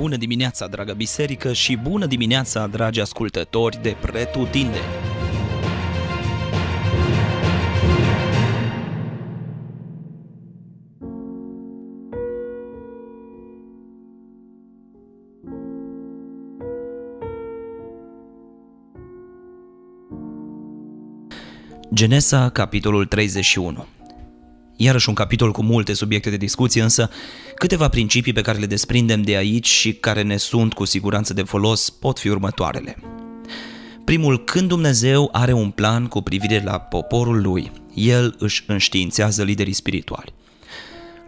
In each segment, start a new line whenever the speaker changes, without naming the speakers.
Bună dimineața, dragă biserică, și bună dimineața, dragi ascultători de Pretutindeni! Genesa, capitolul 31 Iarăși un capitol cu multe subiecte de discuție, însă câteva principii pe care le desprindem de aici și care ne sunt cu siguranță de folos pot fi următoarele. Primul, când Dumnezeu are un plan cu privire la poporul lui, El își înștiințează liderii spirituali.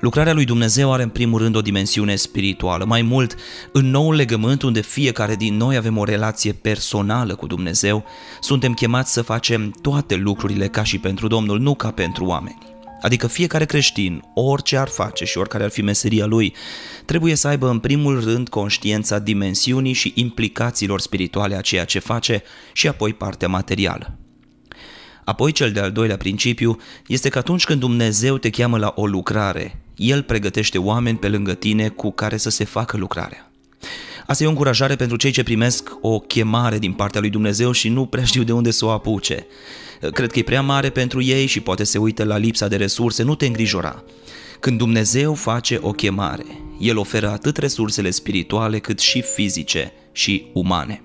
Lucrarea lui Dumnezeu are în primul rând o dimensiune spirituală. Mai mult, în noul legământ unde fiecare din noi avem o relație personală cu Dumnezeu, suntem chemați să facem toate lucrurile ca și pentru Domnul, nu ca pentru oameni. Adică fiecare creștin, orice ar face și oricare ar fi meseria lui, trebuie să aibă în primul rând conștiența dimensiunii și implicațiilor spirituale a ceea ce face și apoi partea materială. Apoi cel de-al doilea principiu este că atunci când Dumnezeu te cheamă la o lucrare, El pregătește oameni pe lângă tine cu care să se facă lucrarea. Asta e o încurajare pentru cei ce primesc o chemare din partea lui Dumnezeu și nu prea știu de unde să o apuce. Cred că e prea mare pentru ei și poate se uită la lipsa de resurse, nu te îngrijora. Când Dumnezeu face o chemare, El oferă atât resursele spirituale cât și fizice și umane.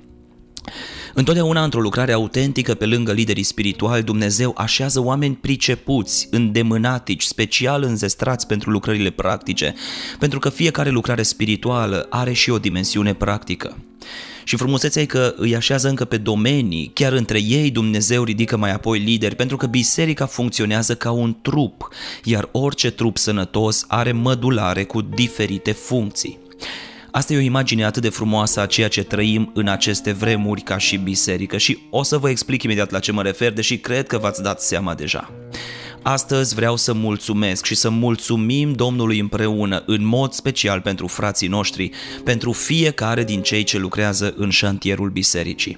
Întotdeauna într-o lucrare autentică pe lângă liderii spirituali, Dumnezeu așează oameni pricepuți, îndemânatici, special înzestrați pentru lucrările practice, pentru că fiecare lucrare spirituală are și o dimensiune practică. Și frumusețea e că îi așează încă pe domenii, chiar între ei Dumnezeu ridică mai apoi lideri, pentru că biserica funcționează ca un trup, iar orice trup sănătos are mădulare cu diferite funcții. Asta e o imagine atât de frumoasă a ceea ce trăim în aceste vremuri ca și biserică și o să vă explic imediat la ce mă refer, deși cred că v-ați dat seama deja. Astăzi vreau să mulțumesc și să mulțumim Domnului împreună, în mod special pentru frații noștri, pentru fiecare din cei ce lucrează în șantierul bisericii.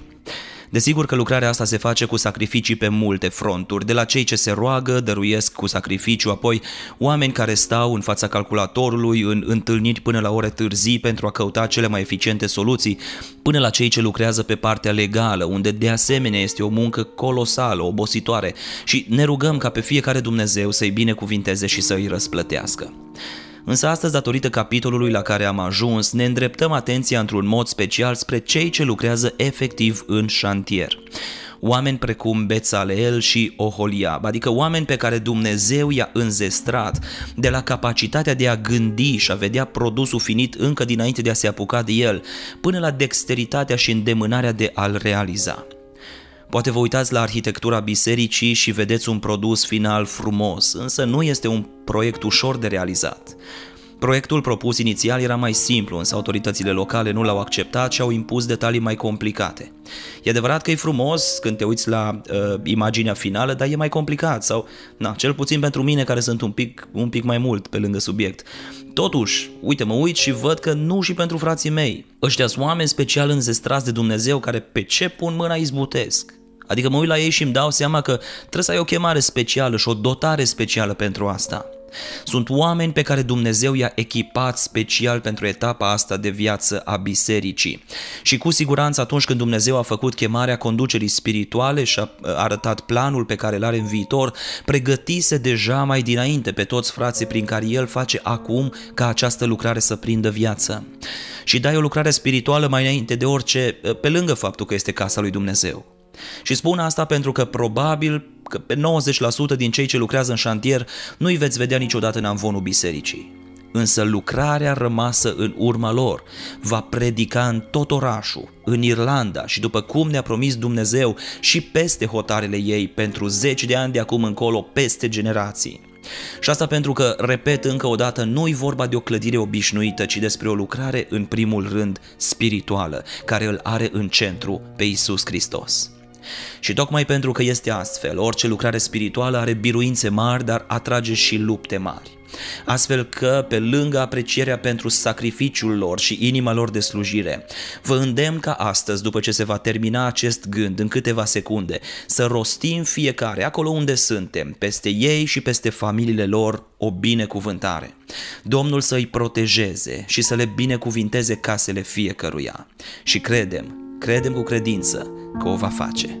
Desigur că lucrarea asta se face cu sacrificii pe multe fronturi, de la cei ce se roagă, dăruiesc cu sacrificiu, apoi oameni care stau în fața calculatorului în întâlniri până la ore târzii pentru a căuta cele mai eficiente soluții, până la cei ce lucrează pe partea legală, unde de asemenea este o muncă colosală, obositoare și ne rugăm ca pe fiecare Dumnezeu să-i binecuvinteze și să îi răsplătească. Însă astăzi, datorită capitolului la care am ajuns, ne îndreptăm atenția într-un mod special spre cei ce lucrează efectiv în șantier. Oameni precum Bețaleel și Oholiab, adică oameni pe care Dumnezeu i-a înzestrat de la capacitatea de a gândi și a vedea produsul finit încă dinainte de a se apuca de el, până la dexteritatea și îndemânarea de a-l realiza. Poate vă uitați la arhitectura bisericii și vedeți un produs final frumos, însă nu este un proiect ușor de realizat. Proiectul propus inițial era mai simplu, însă autoritățile locale nu l-au acceptat și au impus detalii mai complicate. E adevărat că e frumos când te uiți la uh, imaginea finală, dar e mai complicat sau, na, cel puțin pentru mine care sunt un pic, un pic mai mult pe lângă subiect. Totuși, uite, mă uit și văd că nu și pentru frații mei. Ăștia sunt oameni special înzestrați de Dumnezeu care pe ce pun mâna izbutesc. Adică mă uit la ei și îmi dau seama că trebuie să ai o chemare specială și o dotare specială pentru asta. Sunt oameni pe care Dumnezeu i-a echipat special pentru etapa asta de viață a bisericii. Și cu siguranță atunci când Dumnezeu a făcut chemarea conducerii spirituale și a arătat planul pe care îl are în viitor, pregătise deja mai dinainte pe toți frații prin care El face acum ca această lucrare să prindă viață. Și dai o lucrare spirituală mai înainte de orice, pe lângă faptul că este casa lui Dumnezeu. Și spun asta pentru că probabil că pe 90% din cei ce lucrează în șantier nu-i veți vedea niciodată în amvonul bisericii. Însă lucrarea rămasă în urma lor va predica în tot orașul, în Irlanda și după cum ne-a promis Dumnezeu și peste hotarele ei pentru zeci de ani de acum încolo, peste generații. Și asta pentru că, repet încă o dată, nu-i vorba de o clădire obișnuită, ci despre o lucrare în primul rând spirituală, care îl are în centru pe Isus Hristos. Și tocmai pentru că este astfel, orice lucrare spirituală are biruințe mari, dar atrage și lupte mari. astfel că, pe lângă aprecierea pentru sacrificiul lor și inima lor de slujire, vă îndemn ca astăzi, după ce se va termina acest gând în câteva secunde, să rostim fiecare, acolo unde suntem, peste ei și peste familiile lor, o binecuvântare. Domnul să îi protejeze și să le binecuvinteze casele fiecăruia. Și credem, credem cu credință că o va face.